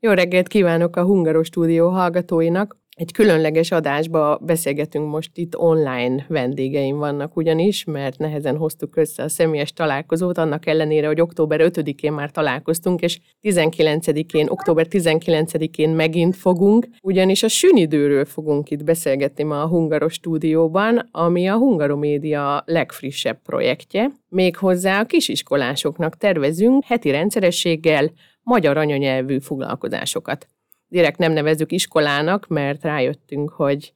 Jó reggelt kívánok a Hungaros Stúdió hallgatóinak! Egy különleges adásba beszélgetünk most itt online vendégeim vannak ugyanis, mert nehezen hoztuk össze a személyes találkozót, annak ellenére, hogy október 5-én már találkoztunk, és 19-én, október 19-én megint fogunk, ugyanis a sünidőről fogunk itt beszélgetni ma a Hungaros stúdióban, ami a Hungaromédia legfrissebb projektje. Méghozzá a kisiskolásoknak tervezünk heti rendszerességgel magyar anyanyelvű foglalkozásokat direkt nem nevezzük iskolának, mert rájöttünk, hogy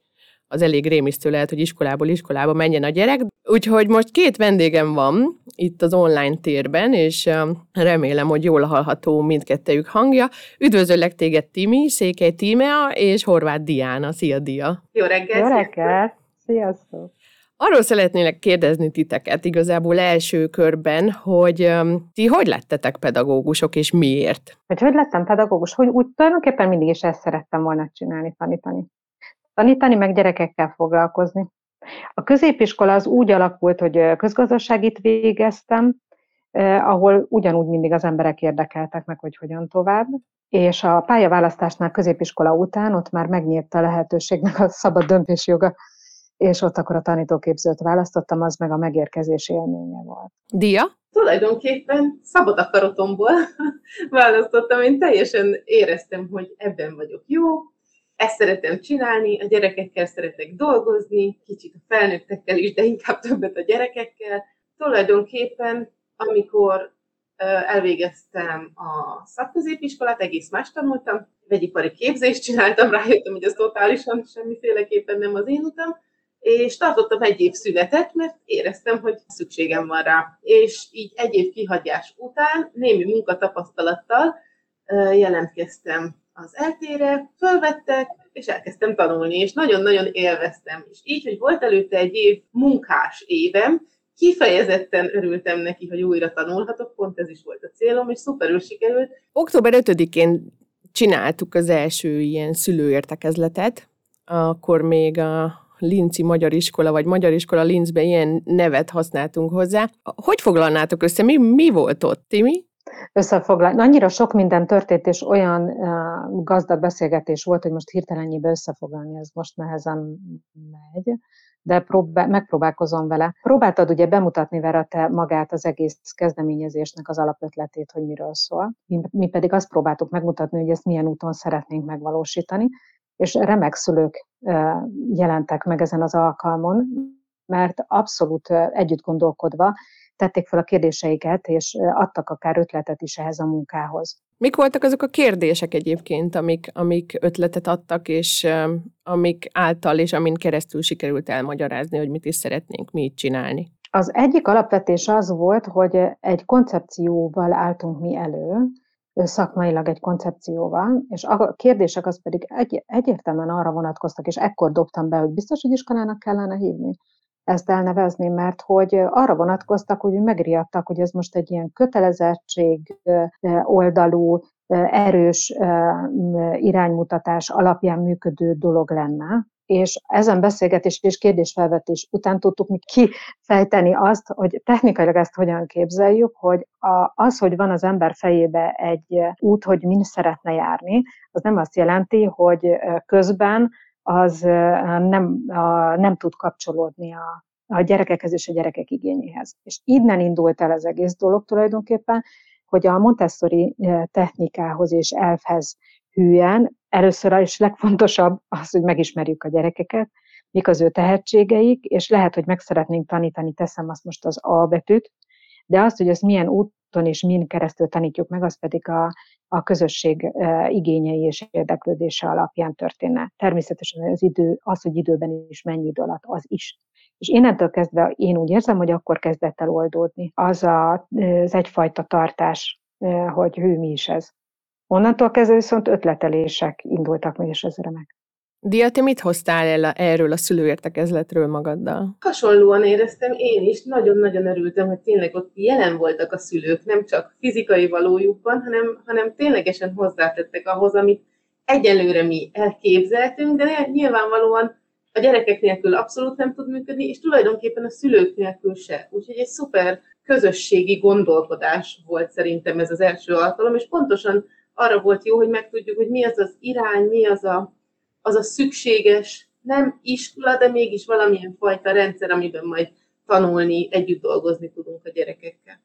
az elég rémisztő lehet, hogy iskolából iskolába menjen a gyerek. Úgyhogy most két vendégem van itt az online térben, és remélem, hogy jól hallható mindkettejük hangja. Üdvözöllek téged, Timi, Székely Tímea és Horváth Diana. Szia, Dia! Jó reggelt! Jó reggelt! Sziasztok! Arról szeretnélek kérdezni titeket igazából első körben, hogy ti hogy lettetek pedagógusok, és miért? Hogy hogy lettem pedagógus? Hogy úgy tulajdonképpen mindig is ezt szerettem volna csinálni, tanítani. Tanítani, meg gyerekekkel foglalkozni. A középiskola az úgy alakult, hogy közgazdaságit végeztem, eh, ahol ugyanúgy mindig az emberek érdekeltek meg, hogy hogyan tovább. És a pályaválasztásnál középiskola után ott már megnyílt a lehetőségnek a szabad döntésjoga és ott akkor a tanítóképzőt választottam, az meg a megérkezés élménye volt. Dia? Tulajdonképpen szabad akaratomból választottam, én teljesen éreztem, hogy ebben vagyok jó, ezt szeretem csinálni, a gyerekekkel szeretek dolgozni, kicsit a felnőttekkel is, de inkább többet a gyerekekkel. Tulajdonképpen, amikor elvégeztem a szakközépiskolát, egész más tanultam, vegyipari képzést csináltam, rájöttem, hogy ez totálisan semmiféleképpen nem az én utam, és tartottam egy év szünetet, mert éreztem, hogy szükségem van rá. És így egy év kihagyás után némi munkatapasztalattal jelentkeztem az eltére, fölvettek, és elkezdtem tanulni, és nagyon-nagyon élveztem. És így, hogy volt előtte egy év munkás évem, kifejezetten örültem neki, hogy újra tanulhatok, pont ez is volt a célom, és szuperül sikerült. Október 5-én csináltuk az első ilyen szülőértekezletet, akkor még a Linci Magyar Iskola, vagy Magyar Iskola Linzbe ilyen nevet használtunk hozzá. Hogy foglalnátok össze? Mi, mi volt ott, Timi? Összefoglalni. Annyira sok minden történt, és olyan uh, gazdag beszélgetés volt, hogy most hirtelenjébe összefoglalni, ez most nehezen megy de próbál, megpróbálkozom vele. Próbáltad ugye bemutatni Vera te magát az egész kezdeményezésnek az alapötletét, hogy miről szól. Mi, mi pedig azt próbáltuk megmutatni, hogy ezt milyen úton szeretnénk megvalósítani, és remek szülők jelentek meg ezen az alkalmon, mert abszolút együtt gondolkodva tették fel a kérdéseiket, és adtak akár ötletet is ehhez a munkához. Mik voltak azok a kérdések egyébként, amik, amik ötletet adtak, és amik által és amin keresztül sikerült elmagyarázni, hogy mit is szeretnénk mi itt csinálni? Az egyik alapvetés az volt, hogy egy koncepcióval álltunk mi elő, szakmailag egy koncepcióval, és a kérdések az pedig egy, egyértelműen arra vonatkoztak, és ekkor dobtam be, hogy biztos, hogy iskolának kellene hívni. Ezt elnevezni, mert hogy arra vonatkoztak, hogy megriadtak, hogy ez most egy ilyen kötelezettség oldalú, erős iránymutatás alapján működő dolog lenne, és ezen beszélgetés és kérdésfelvetés után tudtuk mi kifejteni azt, hogy technikailag ezt hogyan képzeljük, hogy az, hogy van az ember fejébe egy út, hogy min szeretne járni, az nem azt jelenti, hogy közben az nem, nem tud kapcsolódni a, a gyerekekhez és a gyerekek igényéhez. És innen indult el az egész dolog tulajdonképpen, hogy a Montessori technikához és elfhez hűen először is legfontosabb az, hogy megismerjük a gyerekeket, mik az ő tehetségeik, és lehet, hogy meg szeretnénk tanítani, teszem azt most az A betűt, de azt, hogy ezt milyen úton és min keresztül tanítjuk meg, az pedig a, a közösség igényei és érdeklődése alapján történne. Természetesen az idő, az, hogy időben is mennyi idő alatt, az is. És innentől kezdve én úgy érzem, hogy akkor kezdett el oldódni. Az a, az egyfajta tartás, hogy hű, mi is ez. Onnantól kezdve viszont ötletelések indultak meg, és ez remek. Dia, te mit hoztál el erről a szülőértekezletről magaddal? Hasonlóan éreztem én is, nagyon-nagyon örültem, hogy tényleg ott jelen voltak a szülők, nem csak fizikai valójukban, hanem, hanem ténylegesen hozzátettek ahhoz, amit egyelőre mi elképzeltünk, de nyilvánvalóan a gyerekek nélkül abszolút nem tud működni, és tulajdonképpen a szülők nélkül se. Úgyhogy egy szuper közösségi gondolkodás volt szerintem ez az első alkalom, és pontosan arra volt jó, hogy megtudjuk, hogy mi az az irány, mi az a, az a szükséges, nem iskola, de mégis valamilyen fajta rendszer, amiben majd tanulni, együtt dolgozni tudunk a gyerekekkel.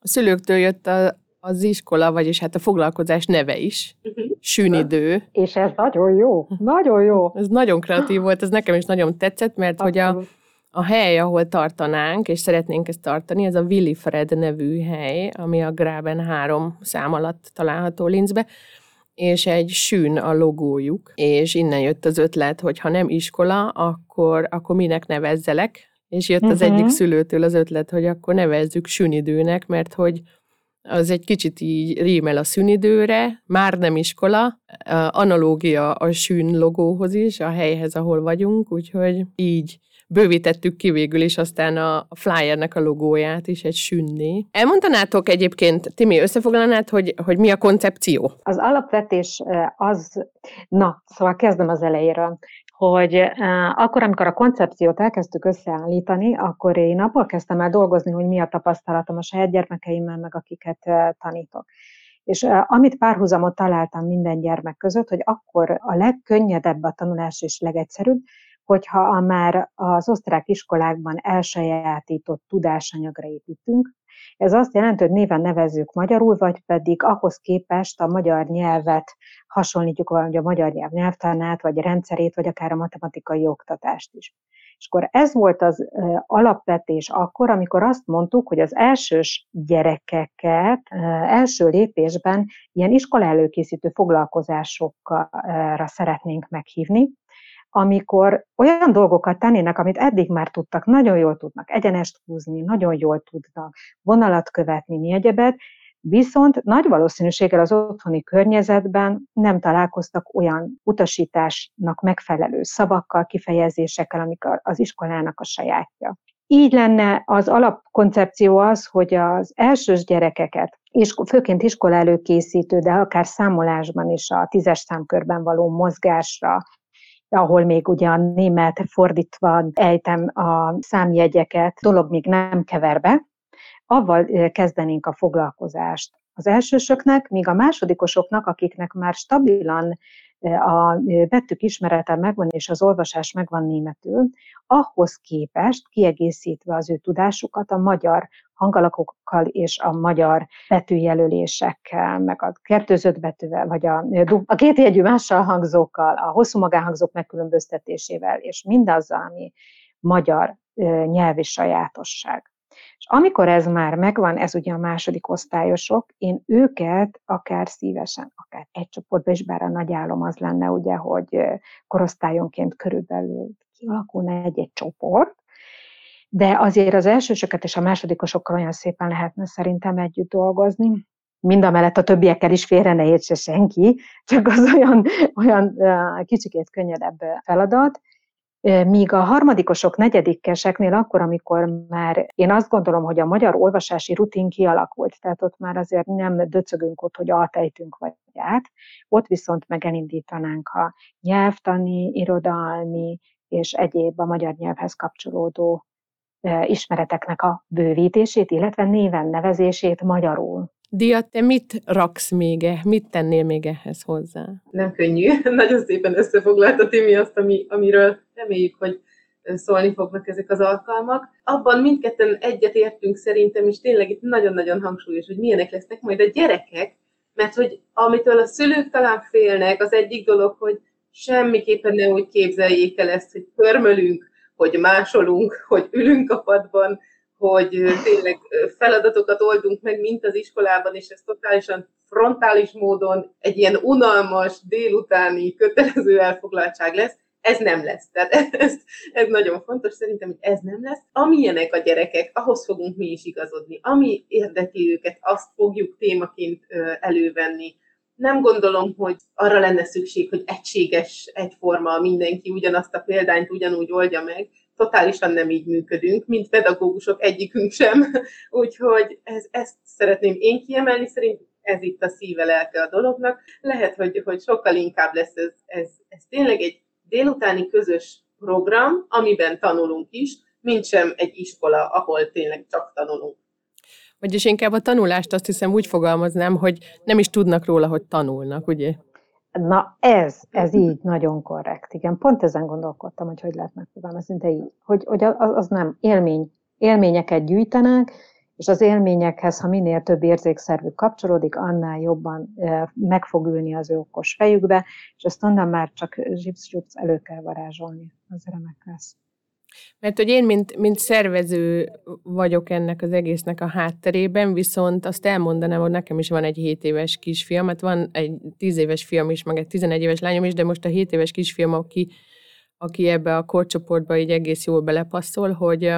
A szülőktől jött a, az iskola, vagyis hát a foglalkozás neve is. Uh-huh. Sűnidő. És ez nagyon jó, nagyon jó. Ez nagyon kreatív volt, ez nekem is nagyon tetszett, mert Abszolút. hogy a, a hely, ahol tartanánk, és szeretnénk ezt tartani, ez a Willy Fred nevű hely, ami a Graben három szám alatt található Linzbe, és egy sűn a logójuk, és innen jött az ötlet, hogy ha nem iskola, akkor, akkor minek nevezzelek, és jött az uh-huh. egyik szülőtől az ötlet, hogy akkor nevezzük sünidőnek, mert hogy az egy kicsit így rímel a szünidőre, már nem iskola, analógia a sűn logóhoz is, a helyhez, ahol vagyunk, úgyhogy így bővítettük ki végül is aztán a flyernek a logóját is egy sünni. Elmondanátok egyébként, Timi, összefoglalnád, hogy, hogy mi a koncepció? Az alapvetés az, na, szóval kezdem az elejéről hogy akkor, amikor a koncepciót elkezdtük összeállítani, akkor én abból kezdtem el dolgozni, hogy mi a tapasztalatom a saját gyermekeimmel, meg akiket tanítok. És amit párhuzamot találtam minden gyermek között, hogy akkor a legkönnyedebb a tanulás és legegyszerűbb, hogyha a már az osztrák iskolákban elsajátított tudásanyagra építünk, ez azt jelenti, hogy néven nevezzük magyarul, vagy pedig ahhoz képest a magyar nyelvet hasonlítjuk, vagy a magyar nyelv nyelvtanát, vagy a rendszerét, vagy akár a matematikai oktatást is. És akkor ez volt az alapvetés akkor, amikor azt mondtuk, hogy az elsős gyerekeket első lépésben ilyen iskola előkészítő foglalkozásokra szeretnénk meghívni, amikor olyan dolgokat tennének, amit eddig már tudtak, nagyon jól tudnak egyenest húzni, nagyon jól tudnak vonalat követni, mi egyebet, viszont nagy valószínűséggel az otthoni környezetben nem találkoztak olyan utasításnak megfelelő szavakkal, kifejezésekkel, amik az iskolának a sajátja. Így lenne az alapkoncepció az, hogy az elsős gyerekeket, és főként iskola előkészítő, de akár számolásban is a tízes számkörben való mozgásra, ahol még ugye a német fordítva ejtem a számjegyeket, dolog még nem kever be, avval kezdenénk a foglalkozást. Az elsősöknek, míg a másodikosoknak, akiknek már stabilan a betűk ismerete megvan, és az olvasás megvan németül, ahhoz képest kiegészítve az ő tudásukat a magyar hangalakokkal és a magyar betűjelölésekkel, meg a kertőzött betűvel, vagy a, a kétjegyű mással hangzókkal, a hosszú magánhangzók megkülönböztetésével, és mindazzal, ami magyar nyelvi sajátosság. És amikor ez már megvan, ez ugye a második osztályosok, én őket akár szívesen, akár egy csoportba is, bár a nagy álom az lenne, ugye, hogy korosztályonként körülbelül kialakulna egy-egy csoport, de azért az elsősöket és a másodikosokkal olyan szépen lehetne szerintem együtt dolgozni, mind a mellett a többiekkel is félre ne értse senki, csak az olyan, olyan kicsikét könnyedebb feladat, Míg a harmadikosok, negyedikkeseknél akkor, amikor már én azt gondolom, hogy a magyar olvasási rutin kialakult, tehát ott már azért nem döcögünk ott, hogy altejtünk vagy át, ott viszont meg elindítanánk a nyelvtani, irodalmi és egyéb a magyar nyelvhez kapcsolódó ismereteknek a bővítését, illetve néven nevezését magyarul. Dia, te mit raksz még, -e? mit tennél még ehhez hozzá? Nem könnyű. Nagyon szépen összefoglalta Timi azt, ami, amiről reméljük, hogy szólni fognak ezek az alkalmak. Abban mindketten egyet értünk szerintem, és tényleg itt nagyon-nagyon hangsúlyos, hogy milyenek lesznek majd a gyerekek, mert hogy amitől a szülők talán félnek, az egyik dolog, hogy semmiképpen ne úgy képzeljék el ezt, hogy körmölünk, hogy másolunk, hogy ülünk a padban, hogy tényleg feladatokat oldunk meg, mint az iskolában, és ez totálisan frontális módon egy ilyen unalmas, délutáni, kötelező elfoglaltság lesz, ez nem lesz. Tehát ez, ez nagyon fontos, szerintem, hogy ez nem lesz. Amilyenek a gyerekek, ahhoz fogunk mi is igazodni. Ami érdekli őket, azt fogjuk témaként elővenni. Nem gondolom, hogy arra lenne szükség, hogy egységes, egyforma mindenki ugyanazt a példányt ugyanúgy oldja meg, totálisan nem így működünk, mint pedagógusok egyikünk sem. Úgyhogy ez, ezt szeretném én kiemelni, szerint ez itt a szíve lelke a dolognak. Lehet, hogy, hogy sokkal inkább lesz ez, ez, ez tényleg egy délutáni közös program, amiben tanulunk is, mint sem egy iskola, ahol tényleg csak tanulunk. Vagyis inkább a tanulást azt hiszem úgy fogalmaznám, hogy nem is tudnak róla, hogy tanulnak, ugye? Na ez, ez így nagyon korrekt. Igen, pont ezen gondolkodtam, hogy hogy lehet megfogalmazni, de így, hogy, hogy az, az nem élmény. Élményeket gyűjtenek, és az élményekhez, ha minél több érzékszervük kapcsolódik, annál jobban meg fog ülni az ő okos fejükbe, és azt onnan már csak zsipsz elő kell varázsolni, az remek lesz. Mert hogy én, mint, mint szervező vagyok ennek az egésznek a hátterében, viszont azt elmondanám, hogy nekem is van egy 7 éves kisfiam, hát van egy 10 éves fiam is, meg egy 11 éves lányom is, de most a 7 éves kisfiam, aki, aki ebbe a korcsoportba így egész jól belepasszol, hogy,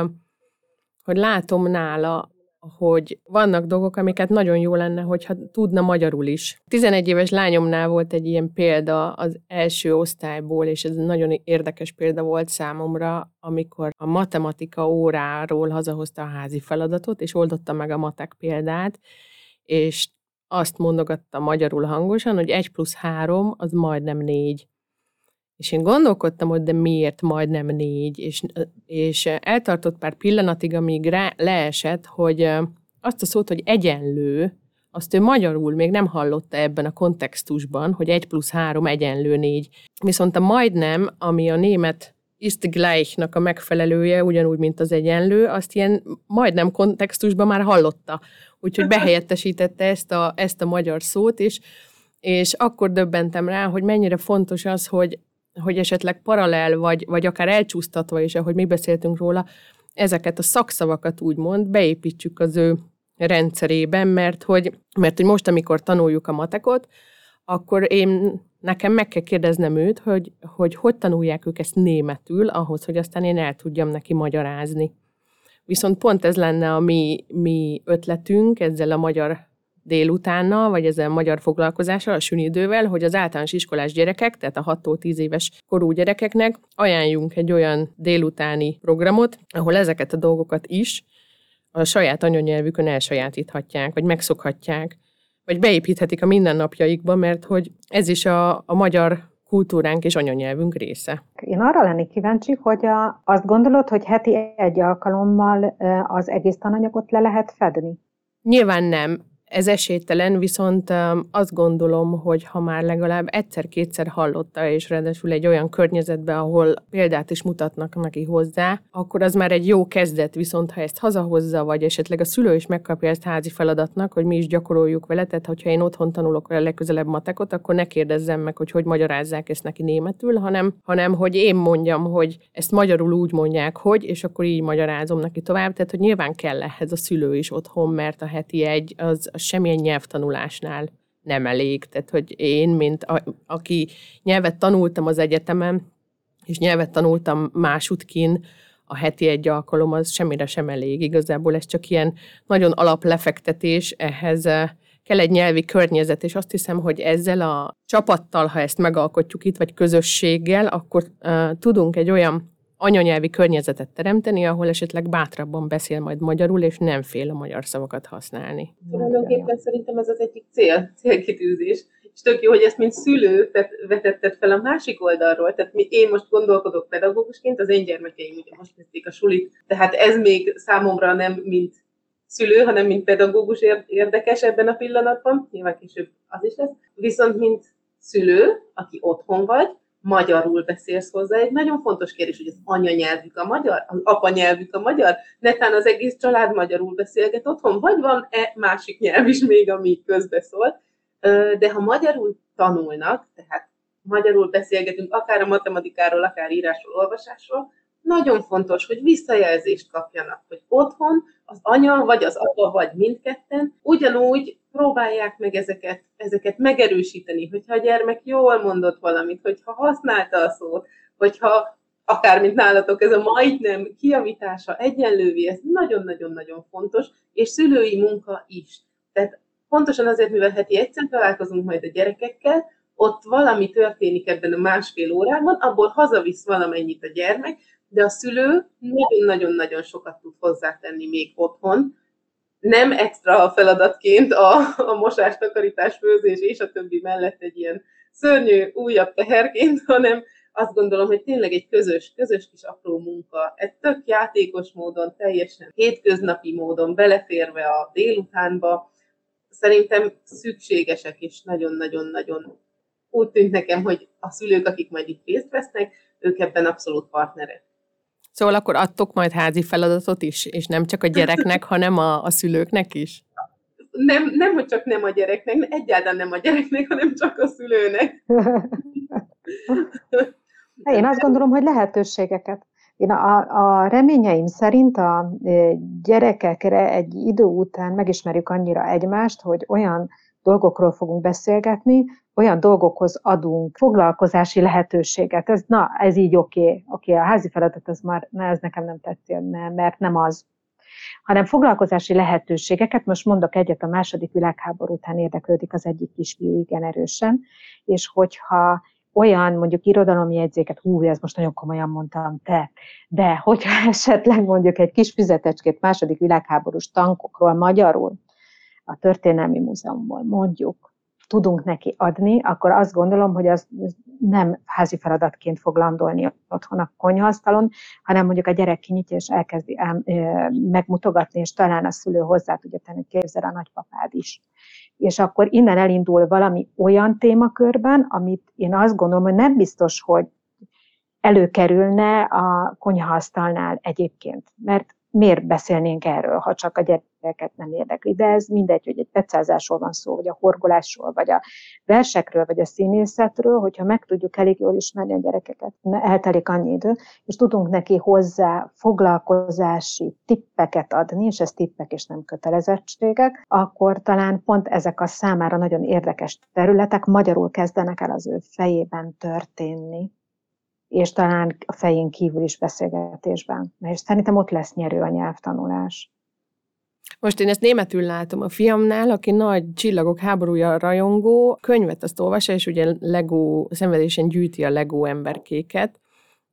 hogy látom nála hogy vannak dolgok, amiket nagyon jó lenne, hogyha tudna magyarul is. 11 éves lányomnál volt egy ilyen példa az első osztályból, és ez nagyon érdekes példa volt számomra, amikor a matematika óráról hazahozta a házi feladatot, és oldotta meg a matek példát, és azt mondogatta magyarul hangosan, hogy 1 plusz 3 az majdnem 4. És én gondolkodtam, hogy de miért majdnem négy, és, és eltartott pár pillanatig, amíg rá, leesett, hogy azt a szót, hogy egyenlő, azt ő magyarul még nem hallotta ebben a kontextusban, hogy egy plusz három egyenlő négy. Viszont a majdnem, ami a német ist gleichnak a megfelelője, ugyanúgy, mint az egyenlő, azt ilyen majdnem kontextusban már hallotta. Úgyhogy behelyettesítette ezt a, ezt a magyar szót, és, és akkor döbbentem rá, hogy mennyire fontos az, hogy hogy esetleg paralel, vagy, vagy akár elcsúsztatva is, ahogy mi beszéltünk róla, ezeket a szakszavakat úgymond beépítsük az ő rendszerében, mert hogy, mert hogy most, amikor tanuljuk a matekot, akkor én nekem meg kell kérdeznem őt, hogy, hogy hogy tanulják ők ezt németül, ahhoz, hogy aztán én el tudjam neki magyarázni. Viszont pont ez lenne a mi, mi ötletünk ezzel a magyar délutánnal, vagy ezzel magyar foglalkozással, a sünidővel, hogy az általános iskolás gyerekek, tehát a 6-10 éves korú gyerekeknek ajánljunk egy olyan délutáni programot, ahol ezeket a dolgokat is a saját anyanyelvükön elsajátíthatják, vagy megszokhatják, vagy beépíthetik a mindennapjaikba, mert hogy ez is a, a magyar kultúránk és anyanyelvünk része. Én arra lennék kíváncsi, hogy a, azt gondolod, hogy heti egy alkalommal az egész tananyagot le lehet fedni? Nyilván nem ez esélytelen, viszont azt gondolom, hogy ha már legalább egyszer-kétszer hallotta, és ráadásul egy olyan környezetben, ahol példát is mutatnak neki hozzá, akkor az már egy jó kezdet, viszont ha ezt hazahozza, vagy esetleg a szülő is megkapja ezt házi feladatnak, hogy mi is gyakoroljuk vele, tehát hogyha én otthon tanulok a legközelebb matekot, akkor ne kérdezzem meg, hogy hogy magyarázzák ezt neki németül, hanem, hanem hogy én mondjam, hogy ezt magyarul úgy mondják, hogy, és akkor így magyarázom neki tovább. Tehát, hogy nyilván kell ehhez a szülő is otthon, mert a heti egy az semmilyen nyelvtanulásnál nem elég. Tehát, hogy én, mint a, aki nyelvet tanultam az egyetemen, és nyelvet tanultam másútkin, a heti egy alkalom az semmire sem elég. Igazából ez csak ilyen nagyon alaplefektetés, ehhez eh, kell egy nyelvi környezet, és azt hiszem, hogy ezzel a csapattal, ha ezt megalkotjuk itt, vagy közösséggel, akkor uh, tudunk egy olyan anyanyelvi környezetet teremteni, ahol esetleg bátrabban beszél majd magyarul, és nem fél a magyar szavakat használni. Tulajdonképpen szerintem ez az egyik cél, célkitűzés. És tök jó, hogy ezt mint szülő vetetted fel a másik oldalról. Tehát mi, én most gondolkodok pedagógusként, az én gyermekeim ugye most kezdték a sulit, tehát ez még számomra nem mint szülő, hanem mint pedagógus érdekes ebben a pillanatban, nyilván később az is lesz. Viszont mint szülő, aki otthon vagy, magyarul beszélsz hozzá. Egy nagyon fontos kérdés, hogy az anyanyelvük a magyar, az apanyelvük a magyar, netán az egész család magyarul beszélget otthon, vagy van-e másik nyelv is még, ami közbeszól. De ha magyarul tanulnak, tehát magyarul beszélgetünk akár a matematikáról, akár írásról, olvasásról, nagyon fontos, hogy visszajelzést kapjanak, hogy otthon az anya, vagy az apa, vagy mindketten ugyanúgy próbálják meg ezeket, ezeket megerősíteni, hogyha a gyermek jól mondott valamit, hogyha használta a szót, hogyha akár mint nálatok ez a majdnem kiavítása egyenlővé, ez nagyon-nagyon-nagyon fontos, és szülői munka is. Tehát pontosan azért, mivel heti egyszer találkozunk majd a gyerekekkel, ott valami történik ebben a másfél órában, abból hazavisz valamennyit a gyermek, de a szülő nagyon-nagyon-nagyon sokat tud hozzátenni még otthon, nem extra feladatként a, a mosás, takarítás, főzés és a többi mellett egy ilyen szörnyű újabb teherként, hanem, azt gondolom, hogy tényleg egy közös, közös kis apró munka. Ez tök játékos módon, teljesen hétköznapi módon, beleférve a délutánba, szerintem szükségesek, és nagyon-nagyon-nagyon úgy tűnt nekem, hogy a szülők, akik majd itt részt vesznek, ők ebben abszolút partnerek. Szóval akkor adtok majd házi feladatot is, és nem csak a gyereknek, hanem a, a szülőknek is? Nem, nem, hogy csak nem a gyereknek, egyáltalán nem a gyereknek, hanem csak a szülőnek. Én azt gondolom, hogy lehetőségeket. Én a, a reményeim szerint a gyerekekre egy idő után megismerjük annyira egymást, hogy olyan dolgokról fogunk beszélgetni, olyan dolgokhoz adunk foglalkozási lehetőséget. Ez, na, ez így oké. Okay. Oké, okay, a házi feladat, az már, na, ez nekem nem tetszik, mert nem az. Hanem foglalkozási lehetőségeket, most mondok egyet, a második világháború után érdeklődik az egyik kisfiú igen erősen, és hogyha olyan mondjuk irodalomi jegyzéket, hú, ez most nagyon komolyan mondtam, te, de hogyha esetleg mondjuk egy kis füzetecskét második világháborús tankokról magyarul, a Történelmi Múzeumból mondjuk, tudunk neki adni, akkor azt gondolom, hogy az nem házi feladatként fog landolni otthon a konyhaasztalon, hanem mondjuk a gyerek kinyitja és elkezdi el, megmutogatni, és talán a szülő hozzá tudja tenni, képzel a nagypapád is. És akkor innen elindul valami olyan témakörben, amit én azt gondolom, hogy nem biztos, hogy előkerülne a konyhaasztalnál egyébként. Mert miért beszélnénk erről, ha csak a gyerekeket nem érdekli. De ez mindegy, hogy egy pecázásról van szó, vagy a horgolásról, vagy a versekről, vagy a színészetről, hogyha meg tudjuk elég jól ismerni a gyerekeket, eltelik annyi idő, és tudunk neki hozzá foglalkozási tippeket adni, és ez tippek és nem kötelezettségek, akkor talán pont ezek a számára nagyon érdekes területek magyarul kezdenek el az ő fejében történni és talán a fején kívül is beszélgetésben. És szerintem ott lesz nyerő a nyelvtanulás. Most én ezt németül látom a fiamnál, aki nagy csillagok háborúja rajongó, könyvet azt olvassa, és ugye Lego, szenvedésen gyűjti a Lego emberkéket,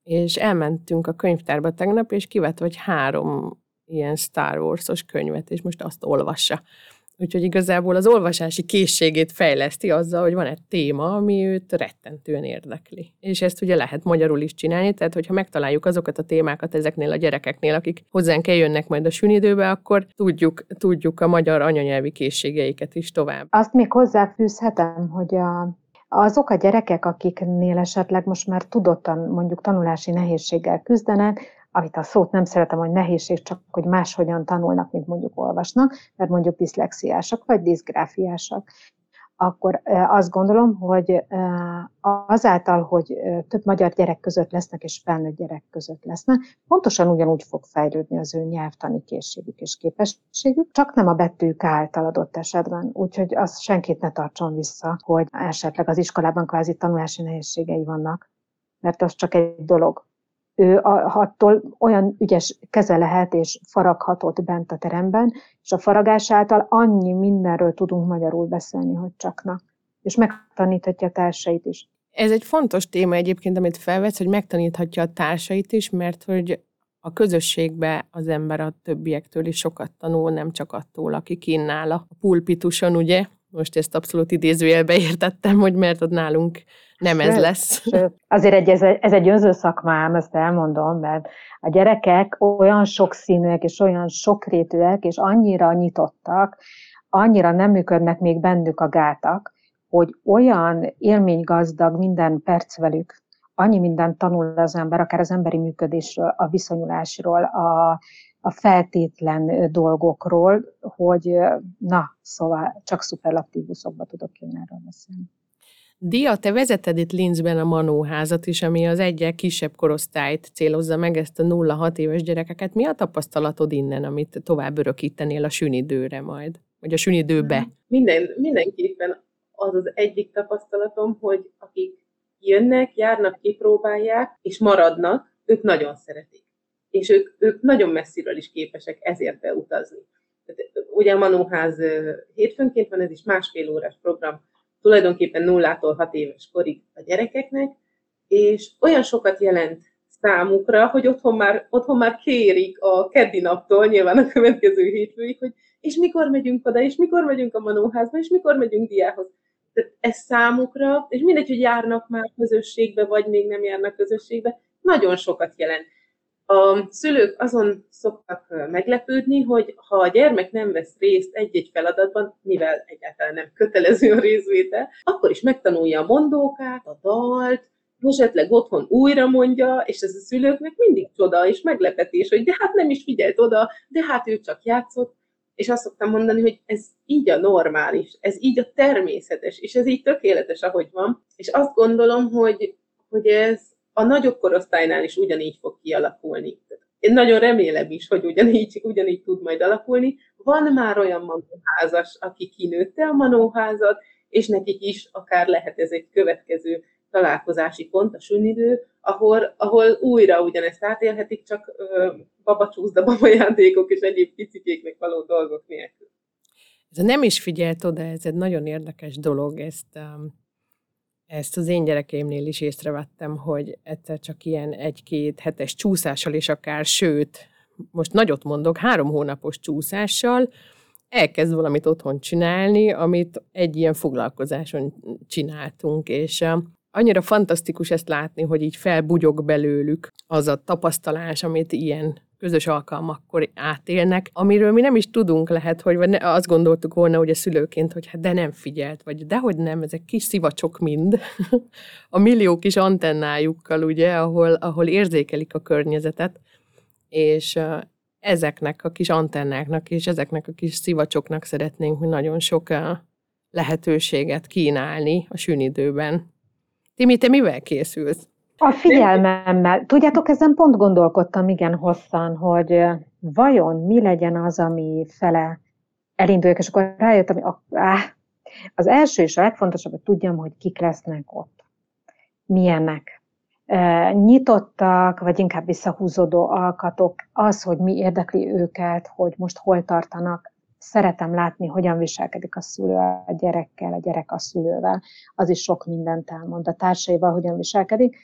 és elmentünk a könyvtárba tegnap, és kivett vagy három ilyen Star Wars-os könyvet, és most azt olvassa. Úgyhogy igazából az olvasási készségét fejleszti azzal, hogy van egy téma, ami őt rettentően érdekli. És ezt ugye lehet magyarul is csinálni, tehát hogyha megtaláljuk azokat a témákat ezeknél a gyerekeknél, akik hozzánk eljönnek majd a sünidőbe, akkor tudjuk, tudjuk a magyar anyanyelvi készségeiket is tovább. Azt még hozzáfűzhetem, hogy a, azok a gyerekek, akiknél esetleg most már tudottan mondjuk tanulási nehézséggel küzdenek, amit a szót nem szeretem, hogy nehézség, csak hogy máshogyan tanulnak, mint mondjuk olvasnak, mert mondjuk diszlexiásak vagy diszgráfiásak akkor azt gondolom, hogy azáltal, hogy több magyar gyerek között lesznek és felnőtt gyerek között lesznek, pontosan ugyanúgy fog fejlődni az ő nyelvtani készségük és képességük, csak nem a betűk által adott esetben. Úgyhogy az senkit ne tartson vissza, hogy esetleg az iskolában kvázi tanulási nehézségei vannak, mert az csak egy dolog ő attól olyan ügyes keze lehet és faraghatott bent a teremben, és a faragás által annyi mindenről tudunk magyarul beszélni, hogy csakna. És megtaníthatja a társait is. Ez egy fontos téma egyébként, amit felvetsz, hogy megtaníthatja a társait is, mert hogy a közösségbe az ember a többiektől is sokat tanul, nem csak attól, aki kinnál a pulpituson, ugye? Most ezt abszolút idézőjelbe értettem, hogy mert ott nálunk nem ez lesz. Sőt, azért egy, ez, ez egy önző szakmám, ezt elmondom, mert a gyerekek olyan sokszínűek és olyan sokrétűek, és annyira nyitottak, annyira nem működnek még bennük a gátak, hogy olyan élménygazdag minden perc velük, annyi mindent tanul az ember, akár az emberi működésről, a viszonyulásról, a, a feltétlen dolgokról, hogy na, szóval csak szuperlatívuszokba tudok én erről beszélni. Dia, te vezeted itt Linzben a Manóházat is, ami az egyel kisebb korosztályt célozza meg, ezt a 0-6 éves gyerekeket. Mi a tapasztalatod innen, amit tovább örökítenél a sünidőre majd? Vagy a sünidőbe? Minden, mindenképpen az az egyik tapasztalatom, hogy akik jönnek, járnak, kipróbálják, és maradnak, ők nagyon szeretik. És ők, ők nagyon messziről is képesek ezért beutazni. Tehát, ugye a Manóház hétfőnként van, ez is másfél órás program, tulajdonképpen nullától hat éves korig a gyerekeknek, és olyan sokat jelent számukra, hogy otthon már, otthon már kérik a keddi naptól, nyilván a következő hétfőig, hogy és mikor megyünk oda, és mikor megyünk a manóházba, és mikor megyünk diához. Tehát ez számukra, és mindegy, hogy járnak már közösségbe, vagy még nem járnak közösségbe, nagyon sokat jelent. A szülők azon szoktak meglepődni, hogy ha a gyermek nem vesz részt egy-egy feladatban, mivel egyáltalán nem kötelező a részvétel, akkor is megtanulja a mondókát, a dalt, esetleg otthon újra mondja, és ez a szülőknek mindig csoda és meglepetés, hogy de hát nem is figyelt oda, de hát ő csak játszott, és azt szoktam mondani, hogy ez így a normális, ez így a természetes, és ez így tökéletes, ahogy van, és azt gondolom, hogy, hogy ez a nagyobb korosztálynál is ugyanígy fog kialakulni. Én nagyon remélem is, hogy ugyanígy, ugyanígy tud majd alakulni. Van már olyan manóházas, aki kinőtte a manóházat, és nekik is akár lehet ez egy következő találkozási pont, a sünidő, ahol, ahol újra ugyanezt átélhetik, csak ö, babacsúszda, babajátékok és egyéb picikéknek való dolgok nélkül. Ez nem is figyelt oda, ez egy nagyon érdekes dolog, ezt, um, ezt az én gyerekeimnél is észrevettem, hogy egyszer csak ilyen egy-két hetes csúszással, és akár sőt, most nagyot mondok, három hónapos csúszással, elkezd valamit otthon csinálni, amit egy ilyen foglalkozáson csináltunk, és annyira fantasztikus ezt látni, hogy így felbugyog belőlük az a tapasztalás, amit ilyen közös alkalmakkor átélnek, amiről mi nem is tudunk lehet, hogy vagy azt gondoltuk volna, hogy a szülőként, hogy hát de nem figyelt, vagy dehogy nem, ezek kis szivacsok mind, a millió kis antennájukkal, ugye, ahol, ahol érzékelik a környezetet, és ezeknek a kis antennáknak és ezeknek a kis szivacsoknak szeretnénk mi nagyon sok lehetőséget kínálni a sűnidőben. Timi, te mivel készülsz? A figyelmemmel. Tudjátok, ezen pont gondolkodtam igen hosszan, hogy vajon mi legyen az, ami fele elinduljak, és akkor rájöttem, hogy áh, az első és a legfontosabb, hogy tudjam, hogy kik lesznek ott. Milyenek. E, nyitottak, vagy inkább visszahúzódó alkatok, az, hogy mi érdekli őket, hogy most hol tartanak, szeretem látni, hogyan viselkedik a szülő a gyerekkel, a gyerek a szülővel, az is sok mindent elmond. A társaival hogyan viselkedik,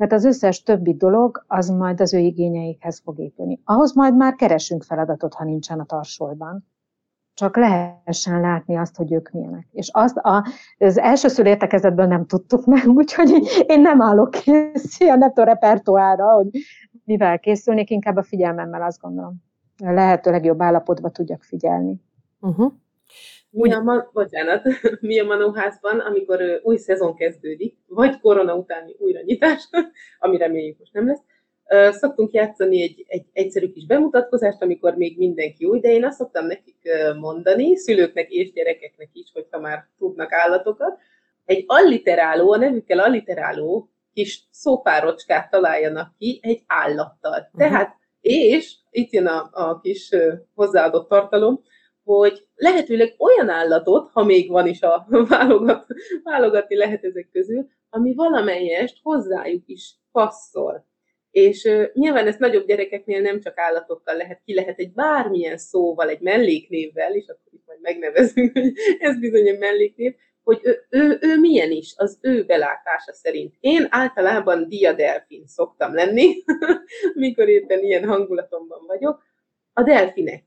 mert az összes többi dolog az majd az ő igényeikhez fog épülni. Ahhoz majd már keresünk feladatot, ha nincsen a tarsolban. Csak lehessen látni azt, hogy ők milyenek. És azt a, az első szülértekezetből nem tudtuk meg, úgyhogy én nem állok kész a netto repertoára, hogy mivel készülnék, inkább a figyelmemmel azt gondolom lehető legjobb állapotba tudjak figyelni. Uh-huh. Mi a, ma, bocsánat, mi a Manóházban, amikor új szezon kezdődik, vagy korona utáni újranyitás, ami reméljük most nem lesz, uh, szoktunk játszani egy, egy egyszerű kis bemutatkozást, amikor még mindenki új, de én azt szoktam nekik mondani, szülőknek és gyerekeknek is, hogyha már tudnak állatokat, egy alliteráló, a nevükkel alliteráló kis szópárocskát találjanak ki egy állattal. Uh-huh. Tehát és itt jön a, a kis hozzáadott tartalom, hogy lehetőleg olyan állatot, ha még van is a válogat, válogatni lehet ezek közül, ami valamelyest hozzájuk is passzol. És uh, nyilván ezt nagyobb gyerekeknél nem csak állatokkal lehet, ki lehet egy bármilyen szóval, egy melléknévvel, és akkor itt majd megnevezünk, hogy ez bizony egy melléknév, hogy ő, ő, ő milyen is, az ő belátása szerint. Én általában diadelfin szoktam lenni, mikor éppen ilyen hangulatomban vagyok. A delfinek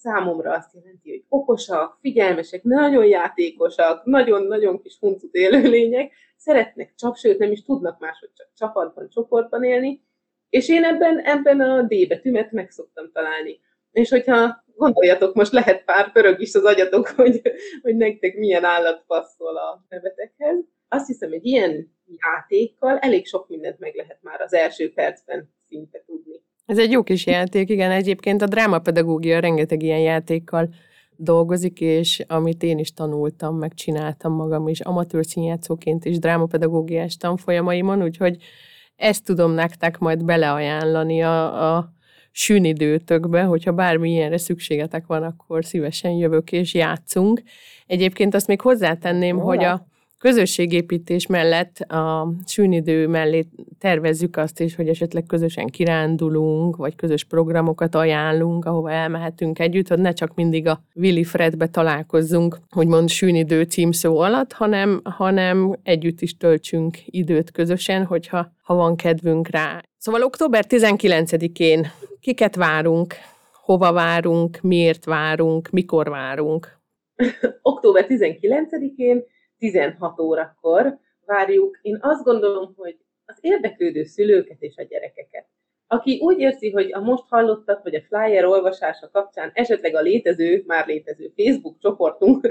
számomra azt jelenti, hogy okosak, figyelmesek, nagyon játékosak, nagyon-nagyon kis huncut élőlények, szeretnek csap, nem is tudnak máshogy csak csapatban, csoportban élni, és én ebben, ebben a D betűmet meg szoktam találni. És hogyha gondoljatok, most lehet pár pörög is az agyatok, hogy, hogy nektek milyen állat passzol a nevetekhez. Azt hiszem, hogy ilyen játékkal elég sok mindent meg lehet már az első percben szinte tudni. Ez egy jó kis játék, igen. Egyébként a drámapedagógia rengeteg ilyen játékkal dolgozik, és amit én is tanultam, megcsináltam magam is amatőr színjátszóként is drámapedagógiás tanfolyamaimon, úgyhogy ezt tudom nektek majd beleajánlani a, a sűnidőtökbe, hogyha bármi ilyenre szükségetek van, akkor szívesen jövök és játszunk. Egyébként azt még hozzátenném, Hol hogy a közösségépítés mellett a sűnidő mellé tervezzük azt is, hogy esetleg közösen kirándulunk, vagy közös programokat ajánlunk, ahova elmehetünk együtt, hogy ne csak mindig a Willy Fredbe találkozzunk, hogy mond sűnidő címszó alatt, hanem, hanem együtt is töltsünk időt közösen, hogyha ha van kedvünk rá. Szóval október 19-én kiket várunk, hova várunk, miért várunk, mikor várunk? október 19-én 16 órakor várjuk. Én azt gondolom, hogy az érdeklődő szülőket és a gyerekeket. Aki úgy érzi, hogy a most hallottak, vagy a flyer olvasása kapcsán esetleg a létező, már létező Facebook csoportunk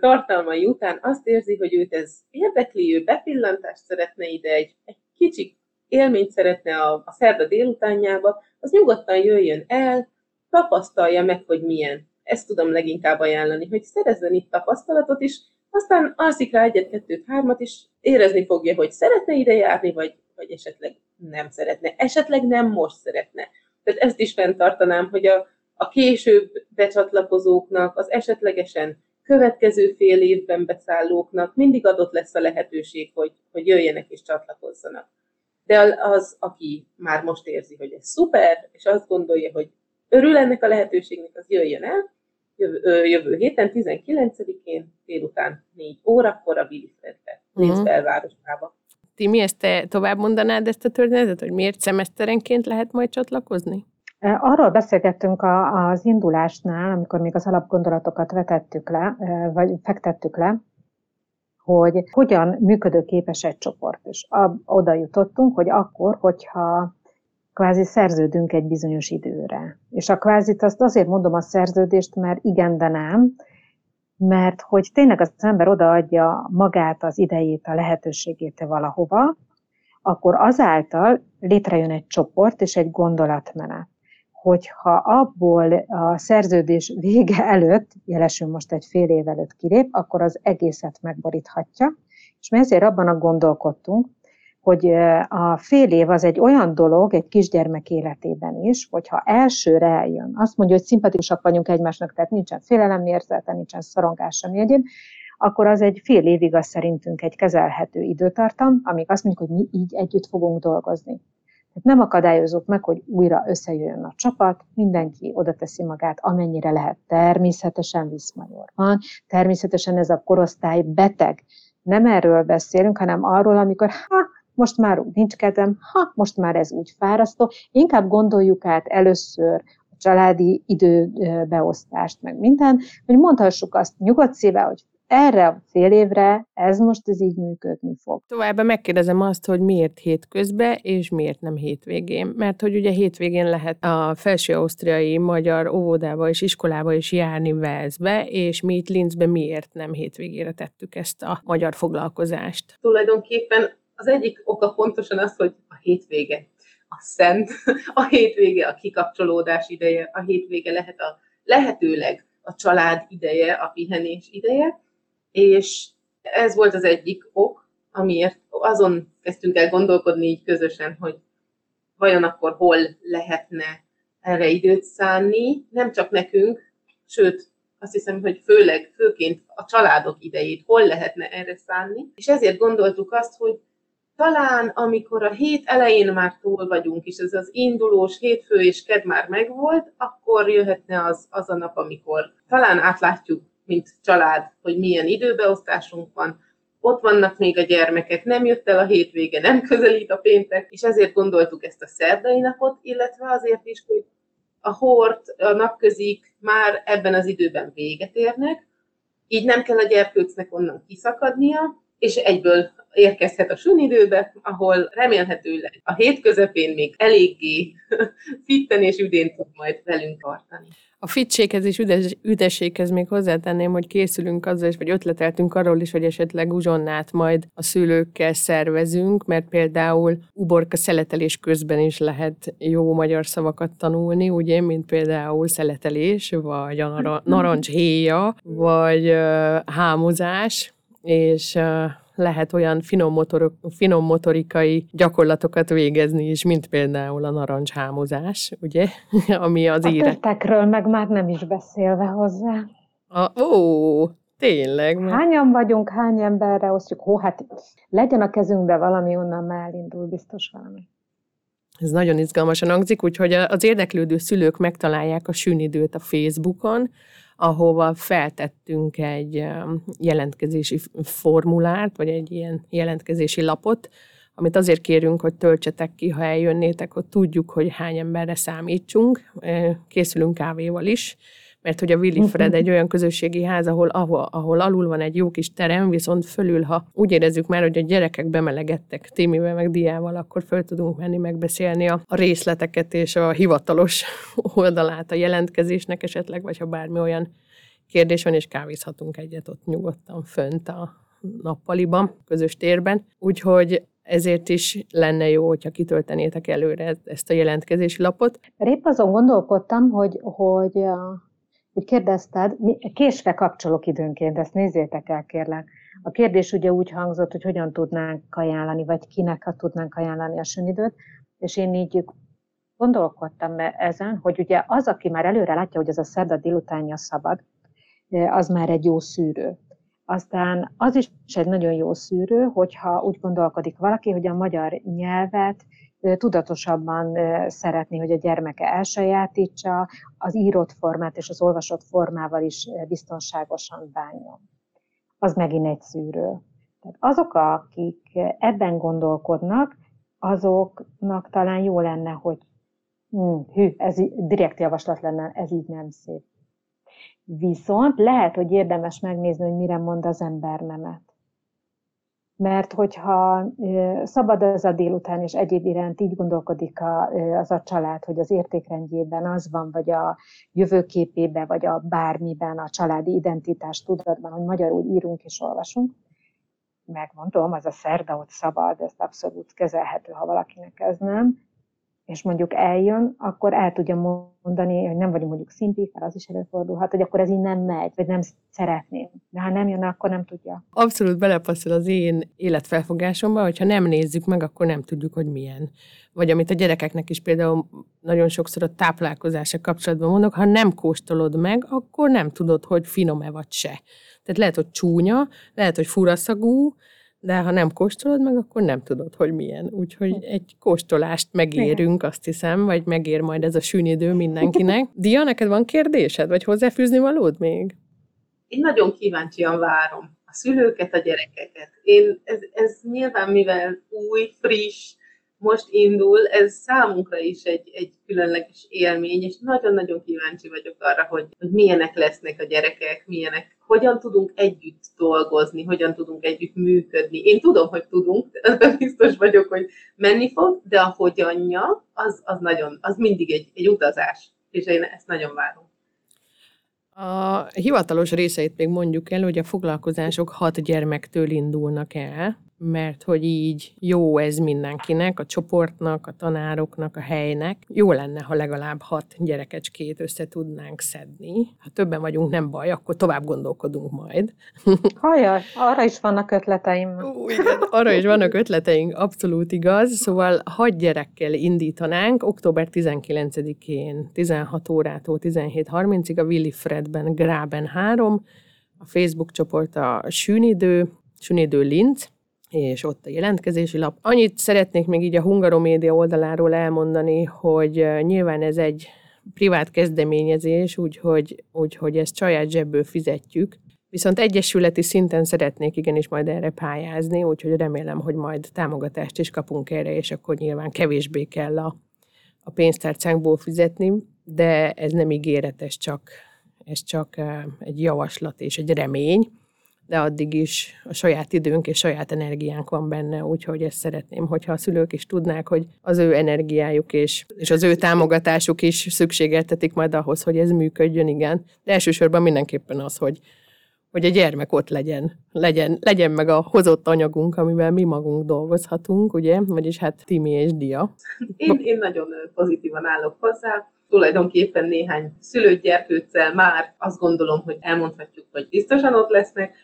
tartalmai után azt érzi, hogy őt ez érdekli, ő bepillantást szeretne ide, egy, egy kicsi élményt szeretne a, a szerda délutánjába, az nyugodtan jöjjön el, tapasztalja meg, hogy milyen. Ezt tudom leginkább ajánlani, hogy szerezzen itt tapasztalatot is, aztán alszik rá egyet, kettőt, hármat, és érezni fogja, hogy szeretne ide járni, vagy, vagy esetleg nem szeretne. Esetleg nem most szeretne. Tehát ezt is fenntartanám, hogy a, a később becsatlakozóknak, az esetlegesen következő fél évben beszállóknak mindig adott lesz a lehetőség, hogy, hogy jöjjenek és csatlakozzanak. De az, aki már most érzi, hogy ez szuper, és azt gondolja, hogy örül ennek a lehetőségnek, az jöjjön el, jövő, jövő héten, 19-én, délután 4 órakor a Wilfredbe, Linz uh-huh. belvárosába. Timi, ezt te tovább mondanád ezt a történetet, hogy miért szemeszterenként lehet majd csatlakozni? Arról beszélgettünk az indulásnál, amikor még az alapgondolatokat vetettük le, vagy fektettük le, hogy hogyan működőképes egy csoport. És oda jutottunk, hogy akkor, hogyha kvázi szerződünk egy bizonyos időre. És a kvázit azt azért mondom a szerződést, mert igen, de nem, mert hogy tényleg az ember odaadja magát, az idejét, a lehetőségét valahova, akkor azáltal létrejön egy csoport és egy gondolatmenet. Hogyha abból a szerződés vége előtt, jelesül most egy fél év előtt kilép, akkor az egészet megboríthatja, és mi ezért abban a gondolkodtunk, hogy a fél év az egy olyan dolog egy kisgyermek életében is, hogyha elsőre eljön, azt mondja, hogy szimpatikusak vagyunk egymásnak, tehát nincsen félelemérzete, nincsen szorongás sem egyéb, akkor az egy fél évig az szerintünk egy kezelhető időtartam, amíg azt mondjuk, hogy mi így együtt fogunk dolgozni. Tehát nem akadályozunk meg, hogy újra összejöjjön a csapat, mindenki oda teszi magát, amennyire lehet. Természetesen viszmajor van, természetesen ez a korosztály beteg. Nem erről beszélünk, hanem arról, amikor ha, most már úgy nincs kedvem, ha, most már ez úgy fárasztó, inkább gondoljuk át először a családi időbeosztást, meg minden, hogy mondhassuk azt nyugodt szíve, hogy erre a fél évre ez most ez így működni fog. Továbbá megkérdezem azt, hogy miért hétközben, és miért nem hétvégén. Mert hogy ugye hétvégén lehet a felső-ausztriai magyar óvodába és iskolába is járni Velszbe, és mi itt Linzbe miért nem hétvégére tettük ezt a magyar foglalkozást? Tulajdonképpen az egyik oka pontosan az, hogy a hétvége a szent, a hétvége a kikapcsolódás ideje, a hétvége lehet a lehetőleg a család ideje, a pihenés ideje, és ez volt az egyik ok, amiért azon kezdtünk el gondolkodni így közösen, hogy vajon akkor hol lehetne erre időt szánni, nem csak nekünk, sőt, azt hiszem, hogy főleg, főként a családok idejét hol lehetne erre szánni, és ezért gondoltuk azt, hogy talán amikor a hét elején már túl vagyunk, és ez az indulós hétfő és ked már megvolt, akkor jöhetne az, az a nap, amikor talán átlátjuk, mint család, hogy milyen időbeosztásunk van, ott vannak még a gyermekek, nem jött el a hétvége, nem közelít a péntek, és ezért gondoltuk ezt a szerdai napot, illetve azért is, hogy a hort, a napközik már ebben az időben véget érnek, így nem kell a gyerkőcnek onnan kiszakadnia, és egyből érkezhet a sunidőbe, ahol remélhetőleg a hét közepén még eléggé fitten és üdén tud majd velünk tartani. A fitséghez és üdes, üdességhez még hozzátenném, hogy készülünk azzal is, vagy ötleteltünk arról is, hogy esetleg uzsonnát majd a szülőkkel szervezünk, mert például uborka szeletelés közben is lehet jó magyar szavakat tanulni, ugye, mint például szeletelés, vagy a narancshéja, vagy hámozás, és lehet olyan finom, motorok, finom motorikai gyakorlatokat végezni is, mint például a narancshámozás, ugye, ami az a íre. meg már nem is beszélve hozzá. A, ó, tényleg. Hányan vagyunk, hány emberre osztjuk? Hó, hát legyen a kezünkbe valami, onnan már elindul biztos valami. Ez nagyon izgalmasan hangzik, úgyhogy az érdeklődő szülők megtalálják a sűnidőt a Facebookon, ahova feltettünk egy jelentkezési formulárt, vagy egy ilyen jelentkezési lapot, amit azért kérünk, hogy töltsetek ki, ha eljönnétek, hogy tudjuk, hogy hány emberre számítsunk. Készülünk kávéval is, mert hogy a Willy Fred egy olyan közösségi ház, ahol, ahol, ahol alul van egy jó kis terem, viszont fölül, ha úgy érezzük már, hogy a gyerekek bemelegettek Timivel meg Diával, akkor föl tudunk menni megbeszélni a, a részleteket és a hivatalos oldalát a jelentkezésnek esetleg, vagy ha bármi olyan kérdés van, és kávézhatunk egyet ott nyugodtan fönt a nappaliban, közös térben. Úgyhogy ezért is lenne jó, hogyha kitöltenétek előre ezt a jelentkezési lapot. Épp azon gondolkodtam, hogy, hogy, hogy kérdezted, késve kapcsolok időnként, ezt nézzétek el kérlek. A kérdés ugye úgy hangzott, hogy hogyan tudnánk ajánlani, vagy kinek tudnánk ajánlani a sünidőt, és én így gondolkodtam ezen, hogy ugye az, aki már előre látja, hogy ez a szerda délutánja szabad, az már egy jó szűrő. Aztán az is egy nagyon jó szűrő, hogyha úgy gondolkodik valaki, hogy a magyar nyelvet tudatosabban szeretné, hogy a gyermeke elsajátítsa, az írott formát és az olvasott formával is biztonságosan bánjon. Az megint egy szűrő. Tehát azok, akik ebben gondolkodnak, azoknak talán jó lenne, hogy hm, hű, ez direkt javaslat lenne, ez így nem szép. Viszont lehet, hogy érdemes megnézni, hogy mire mond az ember nemet. Mert hogyha szabad az a délután, és egyéb iránt így gondolkodik az a család, hogy az értékrendjében az van, vagy a jövőképében, vagy a bármiben, a családi identitás tudatban, hogy magyarul írunk és olvasunk, megmondom, az a szerda ott szabad, ez abszolút kezelhető, ha valakinek ez nem, és mondjuk eljön, akkor el tudja mondani, hogy nem vagyunk mondjuk szintik, mert az is előfordulhat, hogy akkor ez így nem megy, vagy nem szeretném. De ha nem jön, akkor nem tudja. Abszolút belepasszol az én életfelfogásomba, hogyha nem nézzük meg, akkor nem tudjuk, hogy milyen. Vagy amit a gyerekeknek is például nagyon sokszor a táplálkozása kapcsolatban mondok, ha nem kóstolod meg, akkor nem tudod, hogy finom-e vagy se. Tehát lehet, hogy csúnya, lehet, hogy furaszagú, de ha nem kóstolod meg, akkor nem tudod, hogy milyen. Úgyhogy hm. egy kóstolást megérünk, azt hiszem, vagy megér majd ez a sűnidő mindenkinek. Dia, neked van kérdésed, vagy hozzáfűzni valód még? Én nagyon kíváncsian várom a szülőket, a gyerekeket. Én, ez, ez nyilván, mivel új, friss, most indul, ez számunkra is egy, egy különleges élmény, és nagyon-nagyon kíváncsi vagyok arra, hogy, hogy milyenek lesznek a gyerekek, milyenek, hogyan tudunk együtt dolgozni, hogyan tudunk együtt működni. Én tudom, hogy tudunk, de biztos vagyok, hogy menni fog, de a hogyanja, az, az nagyon, az mindig egy, egy utazás, és én ezt nagyon várom. A hivatalos részeit még mondjuk el, hogy a foglalkozások hat gyermektől indulnak el, mert hogy így jó ez mindenkinek, a csoportnak, a tanároknak, a helynek. Jó lenne, ha legalább hat gyerekecskét össze tudnánk szedni. Ha többen vagyunk, nem baj, akkor tovább gondolkodunk majd. Hajaj, arra is vannak ötleteim. Ú, igen, arra is vannak ötleteink, abszolút igaz. Szóval hat gyerekkel indítanánk, október 19-én 16 órától 17.30-ig a Willy Fredben, Graben 3, a Facebook csoport a Sűnidő, Sűnidő Linz, és ott a jelentkezési lap. Annyit szeretnék még így a Hungaromédia oldaláról elmondani, hogy nyilván ez egy privát kezdeményezés, úgyhogy, úgyhogy ezt saját zsebből fizetjük, Viszont egyesületi szinten szeretnék igenis majd erre pályázni, úgyhogy remélem, hogy majd támogatást is kapunk erre, és akkor nyilván kevésbé kell a, a pénztárcánkból fizetni, de ez nem ígéretes, csak, ez csak egy javaslat és egy remény de addig is a saját időnk és saját energiánk van benne, úgyhogy ezt szeretném, hogyha a szülők is tudnák, hogy az ő energiájuk és, és az ő támogatásuk is szükségeltetik majd ahhoz, hogy ez működjön, igen. De elsősorban mindenképpen az, hogy, hogy a gyermek ott legyen, legyen, legyen meg a hozott anyagunk, amivel mi magunk dolgozhatunk, ugye, vagyis hát Timi és Dia. Én, én nagyon pozitívan állok hozzá, tulajdonképpen néhány szülőt gyerkőccel már azt gondolom, hogy elmondhatjuk, hogy biztosan ott lesznek,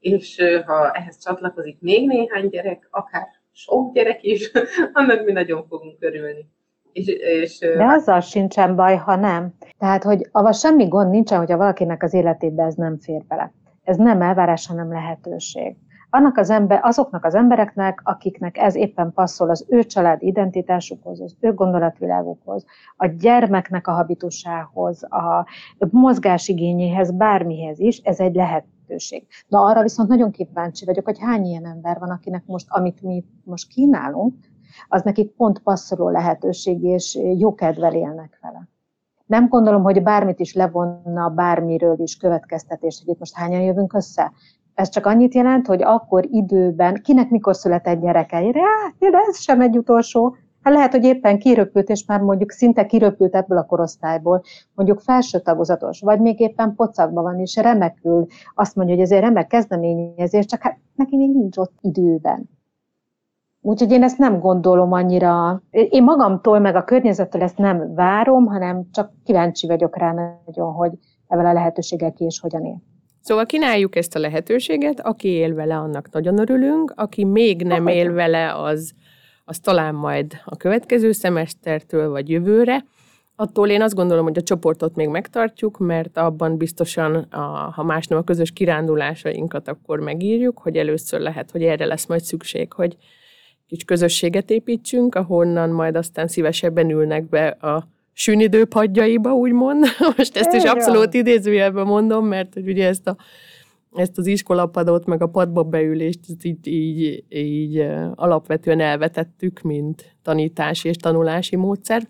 és ha ehhez csatlakozik még néhány gyerek, akár sok gyerek is, annak mi nagyon fogunk örülni. És, és, De azzal sincsen baj, ha nem. Tehát, hogy avval semmi gond nincsen, hogyha valakinek az életébe ez nem fér bele. Ez nem elvárás, hanem lehetőség. Annak az ember, azoknak az embereknek, akiknek ez éppen passzol az ő család identitásukhoz, az ő gondolatvilágukhoz, a gyermeknek a habitusához, a mozgásigényéhez, bármihez is, ez egy lehet, lehetőség. Na arra viszont nagyon kíváncsi vagyok, hogy hány ilyen ember van, akinek most, amit mi most kínálunk, az nekik pont passzoló lehetőség, és jó kedvel élnek vele. nem gondolom, hogy bármit is levonna bármiről is következtetés, hogy itt most hányan jövünk össze. Ez csak annyit jelent, hogy akkor időben, kinek mikor született gyereke, de ez sem egy utolsó, Hát lehet, hogy éppen kiröpült, és már mondjuk szinte kiröpült ebből a korosztályból, mondjuk felső tagozatos, vagy még éppen pocakban van, és remekül azt mondja, hogy ez egy remek kezdeményezés, csak hát neki még nincs ott időben. Úgyhogy én ezt nem gondolom annyira, én magamtól meg a környezettől ezt nem várom, hanem csak kíváncsi vagyok rá nagyon, hogy ezzel a lehetőséggel ki és hogyan él. Szóval kínáljuk ezt a lehetőséget, aki él vele, annak nagyon örülünk, aki még nem él vele, az, az talán majd a következő szemesztertől vagy jövőre. Attól én azt gondolom, hogy a csoportot még megtartjuk, mert abban biztosan, a, ha más nem a közös kirándulásainkat, akkor megírjuk, hogy először lehet, hogy erre lesz majd szükség, hogy kis közösséget építsünk, ahonnan majd aztán szívesebben ülnek be a sűnidő padjaiba, úgymond. Most ezt is abszolút idézőjelben mondom, mert hogy ugye ezt, a, ezt az iskolapadot, meg a padba beülést így, így, így alapvetően elvetettük, mint tanítási és tanulási módszer.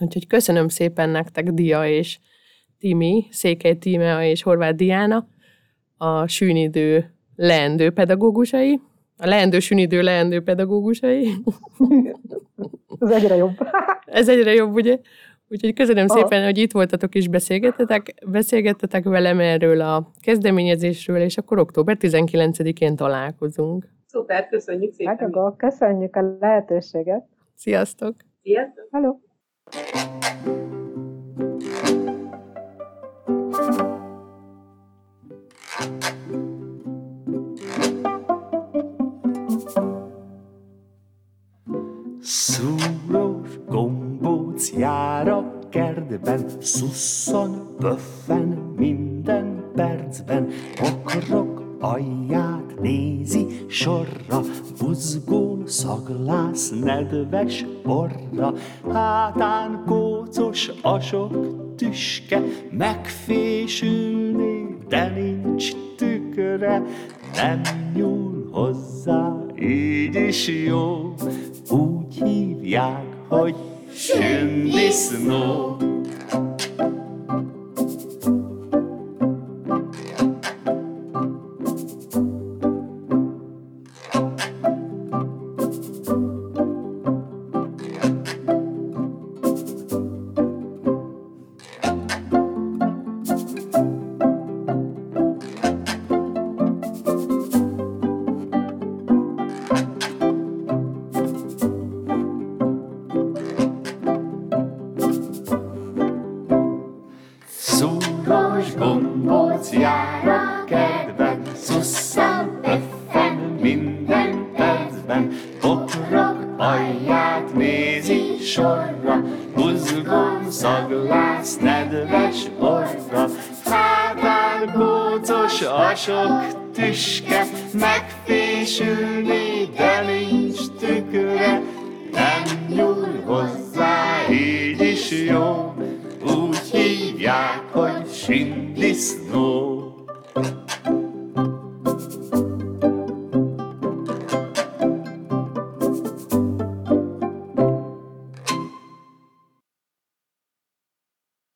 Úgyhogy köszönöm szépen nektek, Dia és Timi, Székely Tímea és Horváth Diana, a sűnidő leendő pedagógusai, a leendő sünidő leendő pedagógusai. Ez egyre jobb. Ez egyre jobb, ugye? Úgyhogy köszönöm oh. szépen, hogy itt voltatok és beszélgettetek, beszélgettetek velem erről a kezdeményezésről, és akkor október 19-én találkozunk. Szuper, köszönjük szépen. Hát, köszönjük a lehetőséget. Sziasztok! Sziasztok! Hello! Jár a kertben, szusszon, pöffen minden percben, pokrok alját nézi sorra, buzgón szaglász nedves orra, hátán kócos a sok tüske, megfésülni, de nincs tükre, nem nyúl hozzá, így is jó, úgy hívják, hogy 全都是我